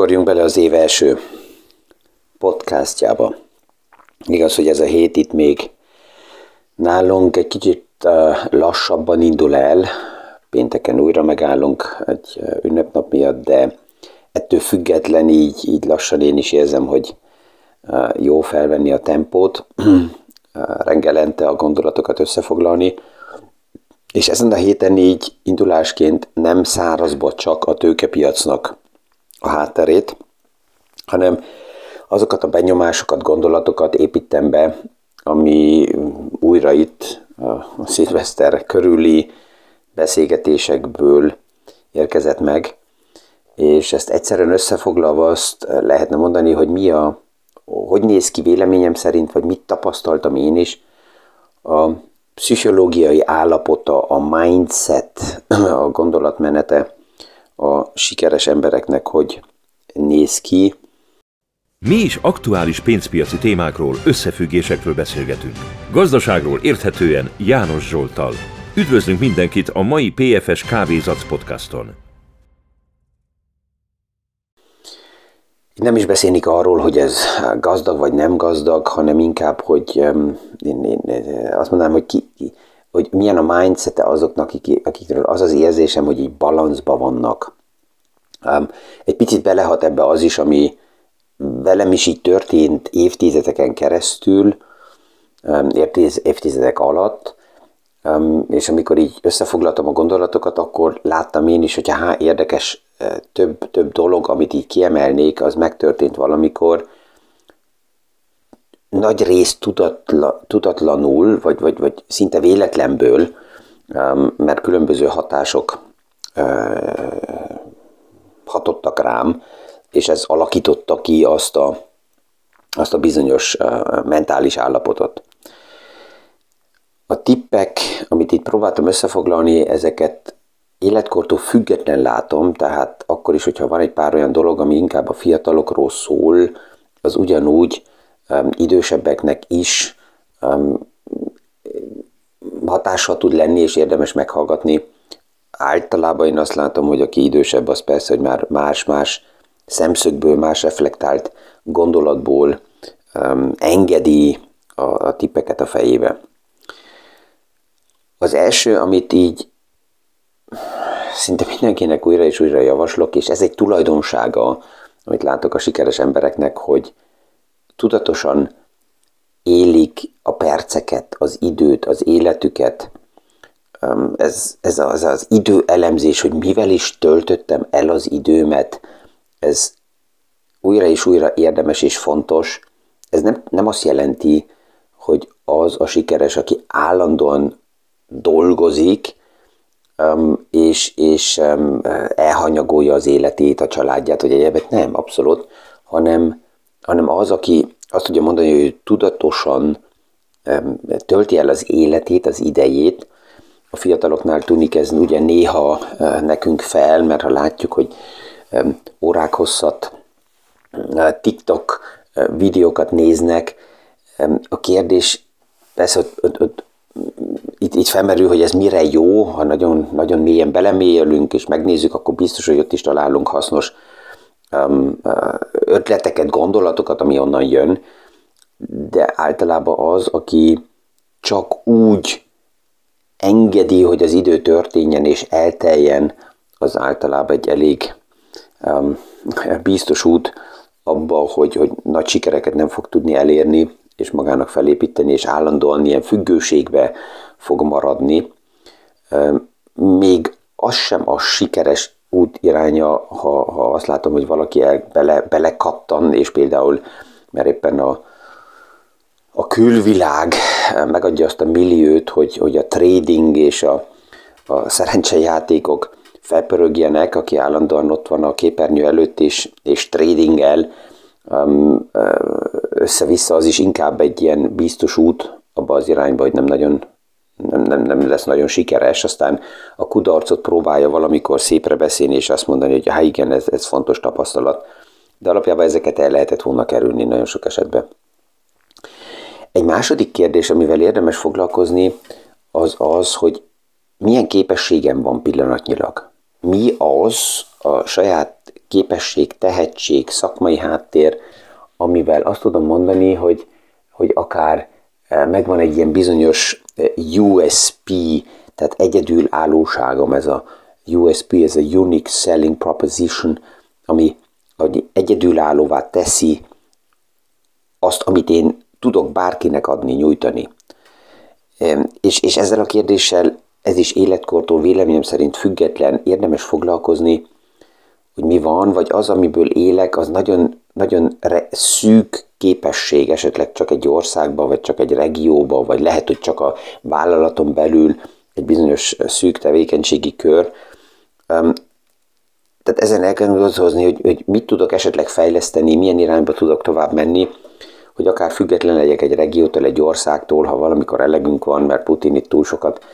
Ugorjunk bele az év első podcastjába. Igaz, hogy ez a hét itt még nálunk egy kicsit lassabban indul el. Pénteken újra megállunk egy ünnepnap miatt, de ettől független így, így lassan én is érzem, hogy jó felvenni a tempót, rengelente a gondolatokat összefoglalni, és ezen a héten így indulásként nem szárazba csak a tőkepiacnak a hátterét, hanem azokat a benyomásokat, gondolatokat építem be, ami újra itt a szilveszter körüli beszélgetésekből érkezett meg, és ezt egyszerűen összefoglalva azt lehetne mondani, hogy mi a, hogy néz ki véleményem szerint, vagy mit tapasztaltam én is, a pszichológiai állapota, a mindset, a gondolatmenete a sikeres embereknek, hogy néz ki. Mi is aktuális pénzpiaci témákról, összefüggésekről beszélgetünk. Gazdaságról érthetően János Zsoltal. Üdvözlünk mindenkit a mai PFS Kávézac podcaston. Nem is beszélnék arról, hogy ez gazdag vagy nem gazdag, hanem inkább, hogy én, én azt mondanám, hogy, ki, hogy milyen a mindset azoknak, akik, akikről az az érzésem, hogy így balanszban vannak. Egy picit belehat ebbe az is, ami velem is így történt évtizedeken keresztül, évtizedek alatt, és amikor így összefoglaltam a gondolatokat, akkor láttam én is, hogy há, érdekes több, több dolog, amit így kiemelnék, az megtörtént valamikor, nagy részt tudatla, tudatlanul, vagy, vagy, vagy szinte véletlenből, mert különböző hatások hatottak rám, és ez alakította ki azt a, azt a bizonyos mentális állapotot. A tippek, amit itt próbáltam összefoglalni, ezeket életkortól független látom, tehát akkor is, hogyha van egy pár olyan dolog, ami inkább a fiatalokról szól, az ugyanúgy um, idősebbeknek is um, hatással tud lenni, és érdemes meghallgatni. Általában én azt látom, hogy aki idősebb, az persze, hogy már más-más szemszögből, más reflektált gondolatból um, engedi a, a tippeket a fejébe. Az első, amit így szinte mindenkinek újra és újra javaslok, és ez egy tulajdonsága, amit látok a sikeres embereknek, hogy tudatosan élik a perceket, az időt, az életüket. Ez, ez az, az idő elemzés, hogy mivel is töltöttem el az időmet, ez újra és újra érdemes és fontos. Ez nem, nem azt jelenti, hogy az a sikeres, aki állandóan dolgozik, és, és elhanyagolja az életét, a családját, vagy egyebet. Nem, abszolút, hanem, hanem az, aki azt tudja mondani, hogy tudatosan tölti el az életét, az idejét, a fiataloknál tűnik ez ugye néha nekünk fel, mert ha látjuk, hogy órák hosszat TikTok videókat néznek, a kérdés persze ott, ott, ott itt, itt felmerül, hogy ez mire jó, ha nagyon, nagyon mélyen belemélyelünk és megnézzük, akkor biztos, hogy ott is találunk hasznos ötleteket, gondolatokat, ami onnan jön, de általában az, aki csak úgy engedi, hogy az idő történjen és elteljen, az általában egy elég um, biztos út abba, hogy, hogy nagy sikereket nem fog tudni elérni, és magának felépíteni, és állandóan ilyen függőségbe fog maradni. Még az sem a sikeres út iránya, ha, ha azt látom, hogy valaki el, bele, belekattan, és például, mert éppen a, a külvilág megadja azt a milliót, hogy, hogy a trading és a, a szerencsejátékok felpörögjenek, aki állandóan ott van a képernyő előtt és, és tradingel, össze-vissza az is inkább egy ilyen biztos út abba az irányba, hogy nem nagyon nem, nem, nem lesz nagyon sikeres, aztán a kudarcot próbálja valamikor szépre beszélni, és azt mondani, hogy hát igen, ez, ez fontos tapasztalat. De alapjában ezeket el lehetett volna kerülni nagyon sok esetben. Egy második kérdés, amivel érdemes foglalkozni, az az, hogy milyen képességem van pillanatnyilag. Mi az a saját képesség, tehetség, szakmai háttér, amivel azt tudom mondani, hogy, hogy akár megvan egy ilyen bizonyos USP, tehát egyedülállóságom, ez a USP, ez a Unique Selling Proposition, ami hogy egyedülállóvá teszi azt, amit én tudok bárkinek adni, nyújtani. És, és ezzel a kérdéssel ez is életkortól véleményem szerint független, érdemes foglalkozni, hogy mi van, vagy az, amiből élek, az nagyon, nagyon re- szűk képesség, esetleg csak egy országban, vagy csak egy regióban, vagy lehet, hogy csak a vállalaton belül egy bizonyos szűk tevékenységi kör. Tehát ezen el kell hozni, hogy, hogy mit tudok esetleg fejleszteni, milyen irányba tudok tovább menni, hogy akár független legyek egy regiótól, egy országtól, ha valamikor elegünk van, mert Putin itt túl sokat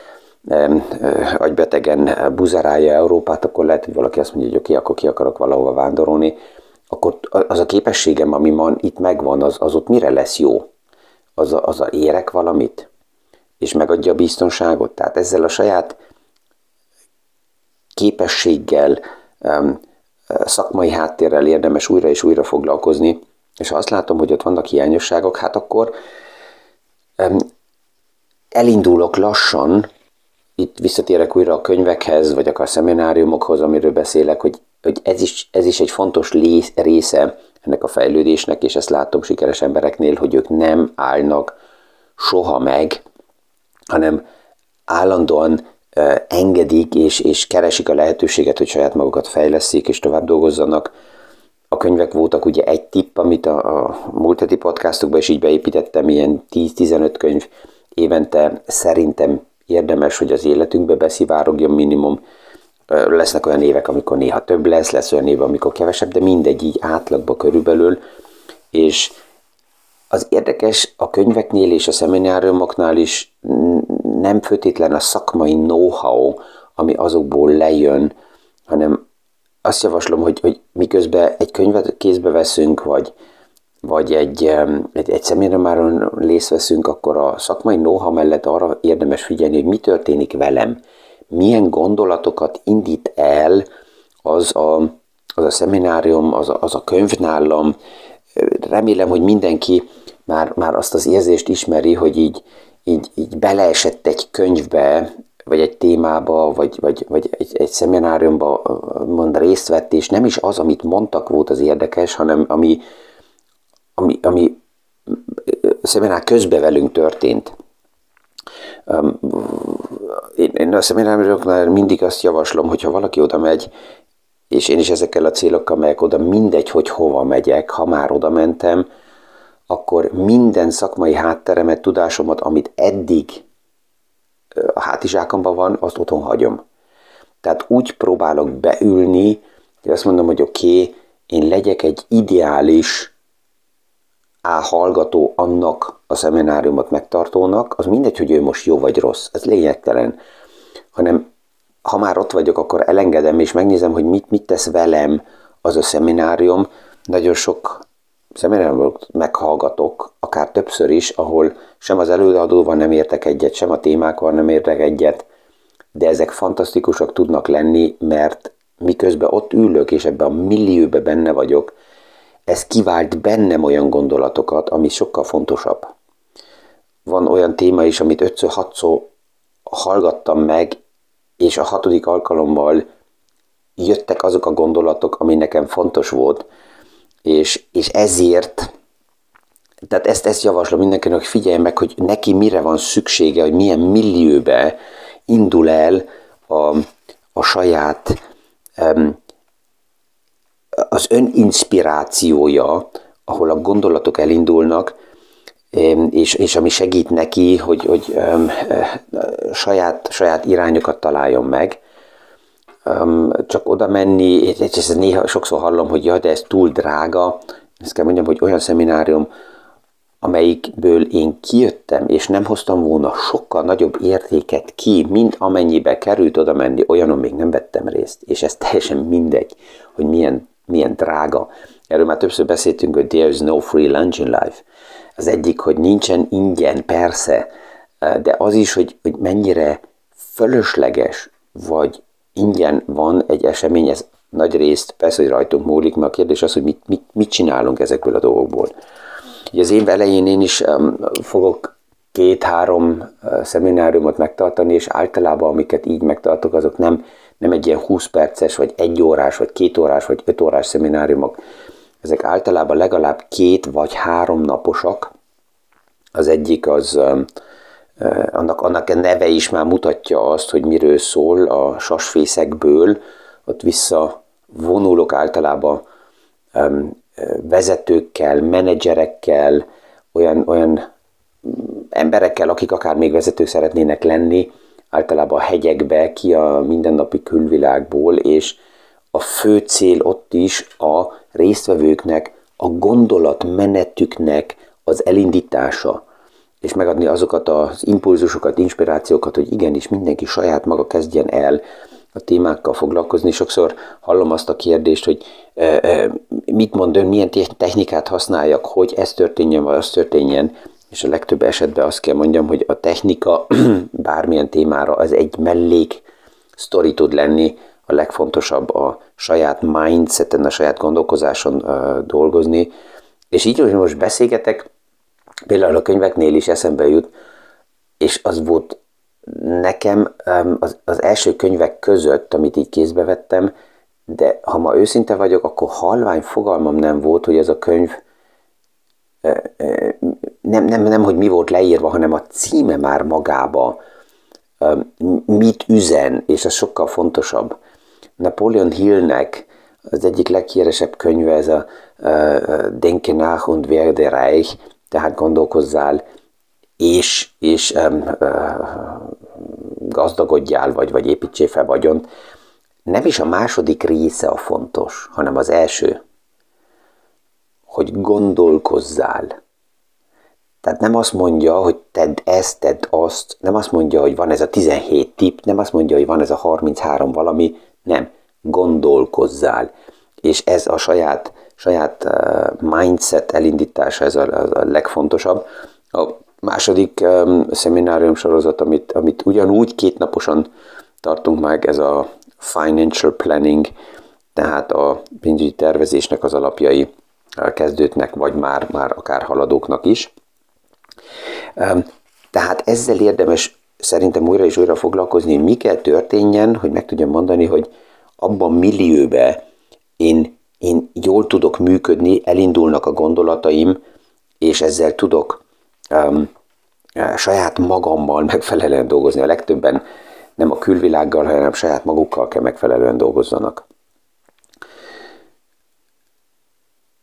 agybetegen buzerálja Európát, akkor lehet, hogy valaki azt mondja, hogy oké, akkor ki akarok valahova vándorolni, akkor az a képességem, ami van, itt megvan, az, az ott mire lesz jó? Az a, az a érek valamit? És megadja a biztonságot? Tehát ezzel a saját képességgel, szakmai háttérrel érdemes újra és újra foglalkozni, és ha azt látom, hogy ott vannak hiányosságok, hát akkor elindulok lassan, itt visszatérek újra a könyvekhez, vagy akár a szemináriumokhoz, amiről beszélek, hogy, hogy ez, is, ez is egy fontos része ennek a fejlődésnek, és ezt látom sikeres embereknél, hogy ők nem állnak soha meg, hanem állandóan engedik és, és keresik a lehetőséget, hogy saját magukat fejleszik és tovább dolgozzanak. A könyvek voltak ugye egy tipp, amit a, a múlt heti podcastokban is így beépítettem, ilyen 10-15 könyv évente szerintem érdemes, hogy az életünkbe beszivárogjon minimum. Lesznek olyan évek, amikor néha több lesz, lesz olyan év, amikor kevesebb, de mindegy így átlagba körülbelül. És az érdekes a könyveknél és a szemináriumoknál is nem főtétlen a szakmai know-how, ami azokból lejön, hanem azt javaslom, hogy, hogy miközben egy könyvet kézbe veszünk, vagy, vagy egy, egy, egy szemináron részt veszünk, akkor a szakmai know mellett arra érdemes figyelni, hogy mi történik velem, milyen gondolatokat indít el az a, az a szeminárium, az a, az a könyv nálam. Remélem, hogy mindenki már, már azt az érzést ismeri, hogy így, így, így beleesett egy könyvbe, vagy egy témába, vagy, vagy, vagy egy, egy szemináriumba mond részt vett, és nem is az, amit mondtak volt az érdekes, hanem ami, ami, ami szeminár közbe velünk történt. Én, én a szemináriumoknál mindig azt javaslom, hogyha valaki oda megy, és én is ezekkel a célokkal megyek oda, mindegy, hogy hova megyek, ha már oda mentem, akkor minden szakmai hátteremet, tudásomat, amit eddig a hátizsákomban van, azt otthon hagyom. Tehát úgy próbálok beülni, hogy azt mondom, hogy oké, okay, én legyek egy ideális á hallgató annak a szemináriumot megtartónak, az mindegy, hogy ő most jó vagy rossz, ez lényegtelen, hanem ha már ott vagyok, akkor elengedem és megnézem, hogy mit, mit tesz velem az a szeminárium. Nagyon sok szemináriumot meghallgatok, akár többször is, ahol sem az előadóval nem értek egyet, sem a témákkal nem értek egyet, de ezek fantasztikusak tudnak lenni, mert miközben ott ülök, és ebben a millióbe benne vagyok, ez kivált bennem olyan gondolatokat, ami sokkal fontosabb. Van olyan téma is, amit 5-6-szor hallgattam meg, és a hatodik alkalommal jöttek azok a gondolatok, ami nekem fontos volt, és, és ezért, tehát ezt, ezt javaslom mindenkinek, hogy figyelj meg, hogy neki mire van szüksége, hogy milyen millióbe indul el a, a saját um, az öninspirációja, ahol a gondolatok elindulnak, és, és ami segít neki, hogy, hogy um, saját, saját irányokat találjon meg. Um, csak oda menni, és ezt néha sokszor hallom, hogy ja, de ez túl drága. Ezt kell mondjam, hogy olyan szeminárium, amelyikből én kijöttem, és nem hoztam volna sokkal nagyobb értéket ki, mint amennyibe került oda menni, olyanon még nem vettem részt. És ez teljesen mindegy, hogy milyen milyen drága. Erről már többször beszéltünk, hogy there is no free lunch in life. Az egyik, hogy nincsen ingyen, persze, de az is, hogy, hogy mennyire fölösleges vagy ingyen van egy esemény, ez nagy részt persze, hogy rajtunk múlik, mert a kérdés az, hogy mit, mit, mit csinálunk ezekből a dolgokból. Ugye az év elején én is um, fogok két-három uh, szemináriumot megtartani, és általában amiket így megtartok, azok nem, nem egy ilyen 20 perces, vagy egy órás, vagy két órás, vagy öt órás szemináriumok. Ezek általában legalább két vagy három naposak. Az egyik az annak, annak a neve is már mutatja azt, hogy miről szól a sasfészekből, ott vissza vonulok általában vezetőkkel, menedzserekkel, olyan, olyan emberekkel, akik akár még vezetők szeretnének lenni, általában a hegyekbe, ki a mindennapi külvilágból, és a fő cél ott is a résztvevőknek, a gondolatmenetüknek az elindítása, és megadni azokat az impulzusokat, inspirációkat, hogy igenis mindenki saját maga kezdjen el a témákkal foglalkozni. Sokszor hallom azt a kérdést, hogy mit mond ön, milyen technikát használjak, hogy ez történjen, vagy az történjen, és a legtöbb esetben azt kell mondjam, hogy a technika bármilyen témára az egy mellék sztori tud lenni, a legfontosabb a saját mindseten, a saját gondolkozáson uh, dolgozni. És így, hogy most beszélgetek, például a könyveknél is eszembe jut, és az volt nekem az, az első könyvek között, amit így kézbe vettem, de ha ma őszinte vagyok, akkor halvány fogalmam nem volt, hogy ez a könyv nem, nem, nem, hogy mi volt leírva, hanem a címe már magába mit üzen, és az sokkal fontosabb. Napoleon Hillnek az egyik leghíresebb könyve, ez a Denke nach und werde reich, tehát gondolkozzál, és, és um, uh, gazdagodjál, vagy, vagy építsél fel vagyont. Nem is a második része a fontos, hanem az első, hogy gondolkozzál. Tehát nem azt mondja, hogy tedd ezt, tedd azt, nem azt mondja, hogy van ez a 17 tip, nem azt mondja, hogy van ez a 33 valami, nem, gondolkozzál. És ez a saját, saját mindset elindítása, ez a, a, legfontosabb. A második um, szeminárium sorozat, amit, amit ugyanúgy kétnaposan tartunk meg, ez a financial planning, tehát a pénzügyi tervezésnek az alapjai kezdőtnek, vagy már, már akár haladóknak is. Tehát ezzel érdemes szerintem újra és újra foglalkozni, hogy mi kell történjen, hogy meg tudjam mondani, hogy abban millióbe én, én jól tudok működni, elindulnak a gondolataim, és ezzel tudok um, saját magammal megfelelően dolgozni. A legtöbben nem a külvilággal, hanem saját magukkal kell megfelelően dolgozzanak.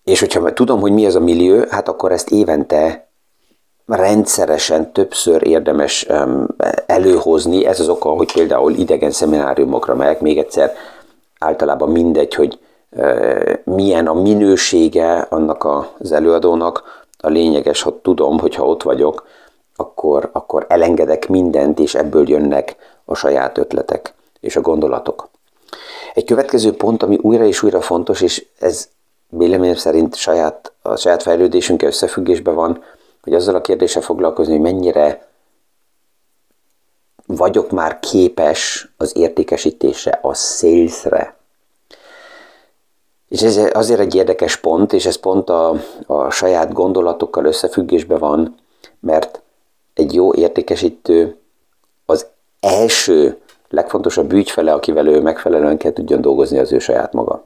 És hogyha tudom, hogy mi ez a millió, hát akkor ezt évente rendszeresen többször érdemes előhozni. Ez az oka, hogy például idegen szemináriumokra megyek, még egyszer általában mindegy, hogy milyen a minősége annak az előadónak. A lényeges, hogy tudom, hogy ha ott vagyok, akkor, akkor elengedek mindent, és ebből jönnek a saját ötletek és a gondolatok. Egy következő pont, ami újra és újra fontos, és ez véleményem szerint saját, a saját fejlődésünkkel összefüggésben van, hogy azzal a kérdéssel foglalkozni, hogy mennyire vagyok már képes az értékesítésre, a salesre. És ez azért egy érdekes pont, és ez pont a, a saját gondolatokkal összefüggésben van, mert egy jó értékesítő az első, legfontosabb ügyfele, akivel ő megfelelően kell tudjon dolgozni az ő saját maga.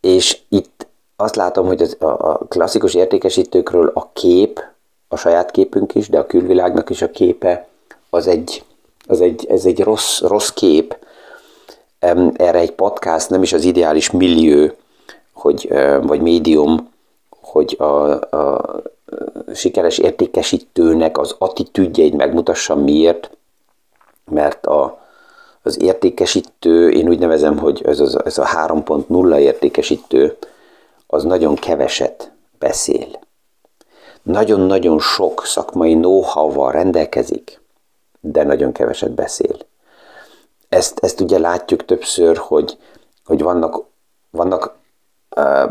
És itt azt látom, hogy az, a klasszikus értékesítőkről a kép, a saját képünk is, de a külvilágnak is a képe, az egy, az egy, ez egy rossz, rossz kép. Erre egy podcast nem is az ideális millió, hogy, vagy médium, hogy a, a sikeres értékesítőnek az attitűdjeit megmutassam miért, mert a, az értékesítő, én úgy nevezem, hogy ez, az, ez a 3.0 értékesítő, az nagyon keveset beszél. Nagyon-nagyon sok szakmai know-how-val rendelkezik, de nagyon keveset beszél. Ezt, ezt ugye látjuk többször, hogy, hogy vannak, vannak ö,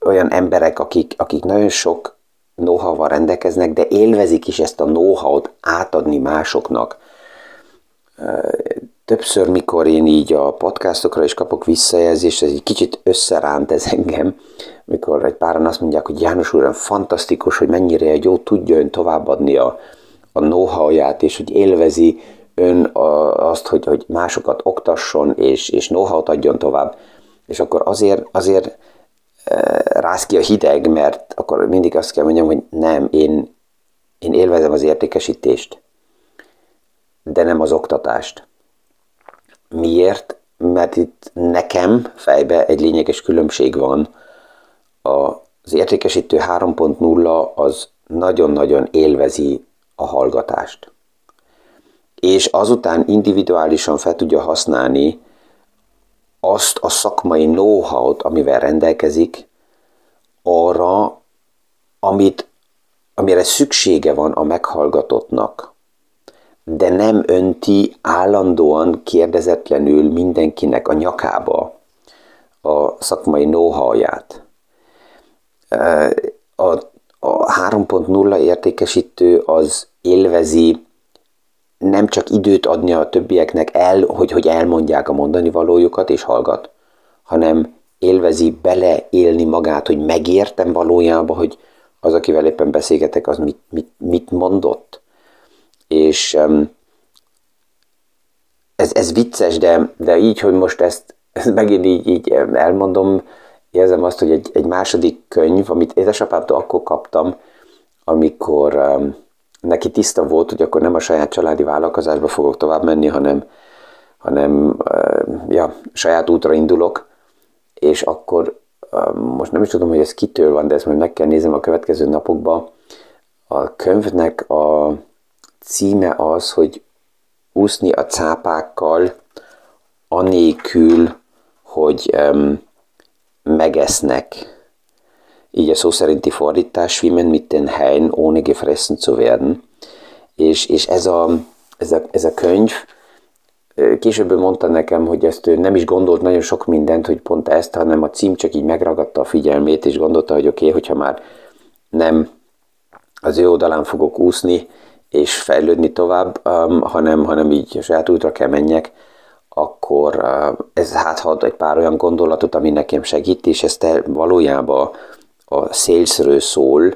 olyan emberek, akik, akik nagyon sok know-how-val rendelkeznek, de élvezik is ezt a know-how-t átadni másoknak. Többször, mikor én így a podcastokra is kapok visszajelzést, ez egy kicsit összeránt ez engem, mikor egy páran azt mondják, hogy János úr, fantasztikus, hogy mennyire jó tudja ön továbbadni a, a know-how-ját, és hogy élvezi ön a, azt, hogy, hogy másokat oktasson, és, és know-how-t adjon tovább. És akkor azért, azért e, rász ki a hideg, mert akkor mindig azt kell mondjam, hogy nem, én, én élvezem az értékesítést, de nem az oktatást. Miért? Mert itt nekem fejbe egy lényeges különbség van. Az értékesítő 3.0 az nagyon-nagyon élvezi a hallgatást. És azután individuálisan fel tudja használni azt a szakmai know-how-t, amivel rendelkezik, arra, amit, amire szüksége van a meghallgatottnak de nem önti állandóan kérdezetlenül mindenkinek a nyakába a szakmai know-how-ját. A, a 3.0 értékesítő az élvezi nem csak időt adni a többieknek el, hogy, hogy elmondják a mondani valójukat és hallgat, hanem élvezi beleélni magát, hogy megértem valójában, hogy az, akivel éppen beszélgetek, az mit, mit, mit mondott és ez, ez vicces, de, de így, hogy most ezt, ezt megint így, így elmondom, érzem azt, hogy egy, egy második könyv, amit édesapámtól akkor kaptam, amikor um, neki tiszta volt, hogy akkor nem a saját családi vállalkozásba fogok tovább menni, hanem, hanem uh, ja, saját útra indulok, és akkor uh, most nem is tudom, hogy ez kitől van, de ezt majd meg kell nézem a következő napokban. A könyvnek a címe az, hogy úszni a cápákkal, anélkül, hogy um, megesznek. Így a szó szerinti fordítás, schwimmen mit den Haien, ohne gefressen zu werden. És, és ez, a, ez, a, ez a könyv, később mondta nekem, hogy ezt ő nem is gondolt nagyon sok mindent, hogy pont ezt, hanem a cím csak így megragadta a figyelmét, és gondolta, hogy oké, okay, hogyha már nem az ő oldalán fogok úszni, és fejlődni tovább, um, hanem, hanem így saját útra kell menjek, akkor uh, ez hát egy pár olyan gondolatot, ami nekem segít, és ez te valójában a salesről szól,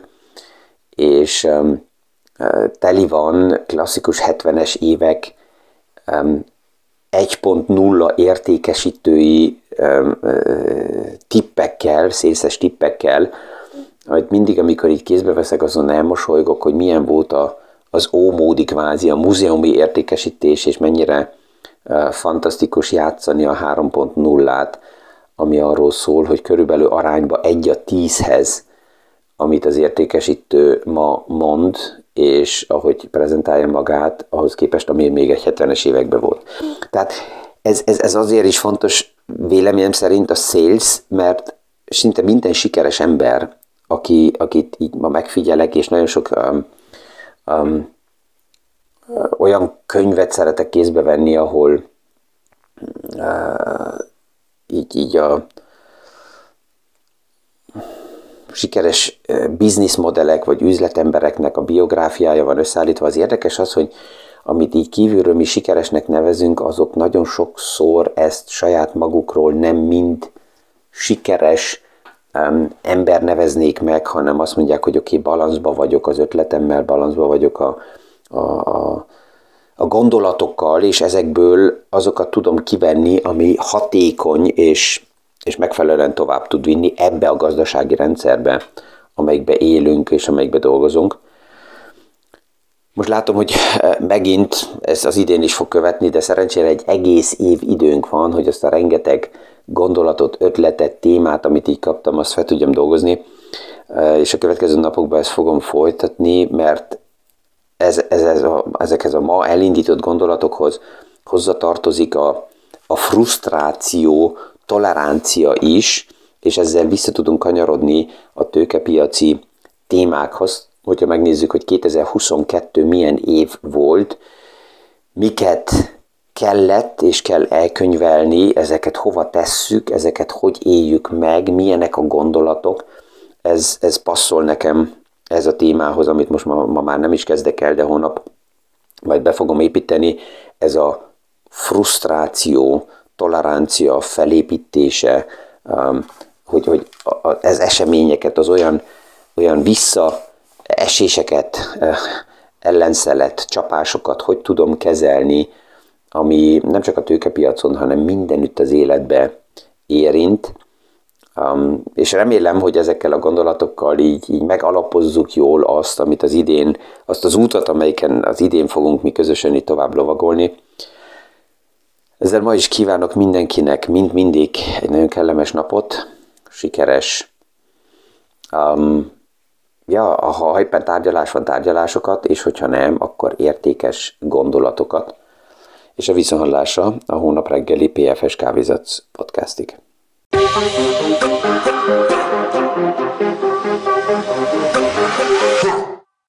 és um, uh, teli van klasszikus 70-es évek um, 1.0 értékesítői um, uh, tippekkel, szélszes tippekkel, hogy mindig, amikor így kézbe veszek, azon elmosolygok, hogy milyen volt a, az ómódi kvázi, a múzeumi értékesítés, és mennyire fantasztikus játszani a 3.0-át, ami arról szól, hogy körülbelül arányba egy a tízhez, amit az értékesítő ma mond, és ahogy prezentálja magát, ahhoz képest, ami még egy 70-es években volt. Tehát ez, ez, ez azért is fontos véleményem szerint a sales, mert szinte minden sikeres ember, aki, akit így ma megfigyelek, és nagyon sok um, um, olyan könyvet szeretek kézbe venni, ahol uh, így, így a sikeres bizniszmodellek vagy üzletembereknek a biográfiája van összeállítva. Az érdekes az, hogy amit így kívülről mi sikeresnek nevezünk, azok nagyon sokszor ezt saját magukról nem mind sikeres ember neveznék meg, hanem azt mondják, hogy oké, okay, balanszba vagyok az ötletemmel, balanszba vagyok a, a, a, a gondolatokkal, és ezekből azokat tudom kivenni, ami hatékony és, és megfelelően tovább tud vinni ebbe a gazdasági rendszerbe, amelyikbe élünk és amelyikbe dolgozunk. Most látom, hogy megint ez az idén is fog követni, de szerencsére egy egész év időnk van, hogy azt a rengeteg gondolatot, ötletet, témát, amit így kaptam, azt fel tudjam dolgozni, és a következő napokban ezt fogom folytatni, mert ez, ez, ez a, ezekhez a ma elindított gondolatokhoz hozzatartozik a, a frusztráció, tolerancia is, és ezzel vissza tudunk kanyarodni a tőkepiaci témákhoz, hogyha megnézzük, hogy 2022 milyen év volt, miket kellett és kell elkönyvelni, ezeket hova tesszük, ezeket hogy éljük meg, milyenek a gondolatok, ez, ez passzol nekem ez a témához, amit most ma, ma már nem is kezdek el, de holnap majd be fogom építeni, ez a frusztráció, tolerancia felépítése, um, hogy, hogy ez eseményeket, az olyan, olyan visszaeséseket, eh, ellenszelet, csapásokat hogy tudom kezelni, ami nem csak a tőkepiacon, hanem mindenütt az életbe érint. Um, és remélem, hogy ezekkel a gondolatokkal így, így megalapozzuk jól azt, amit az idén, azt az útat, amelyiken az idén fogunk mi közösen itt tovább lovagolni. Ezzel ma is kívánok mindenkinek, mind mindig egy nagyon kellemes napot, sikeres, um, ja, ha éppen tárgyalás van, tárgyalásokat, és hogyha nem, akkor értékes gondolatokat. És a viszonhallásra a hónap reggeli PFS Kávézat podcastig. Thank you.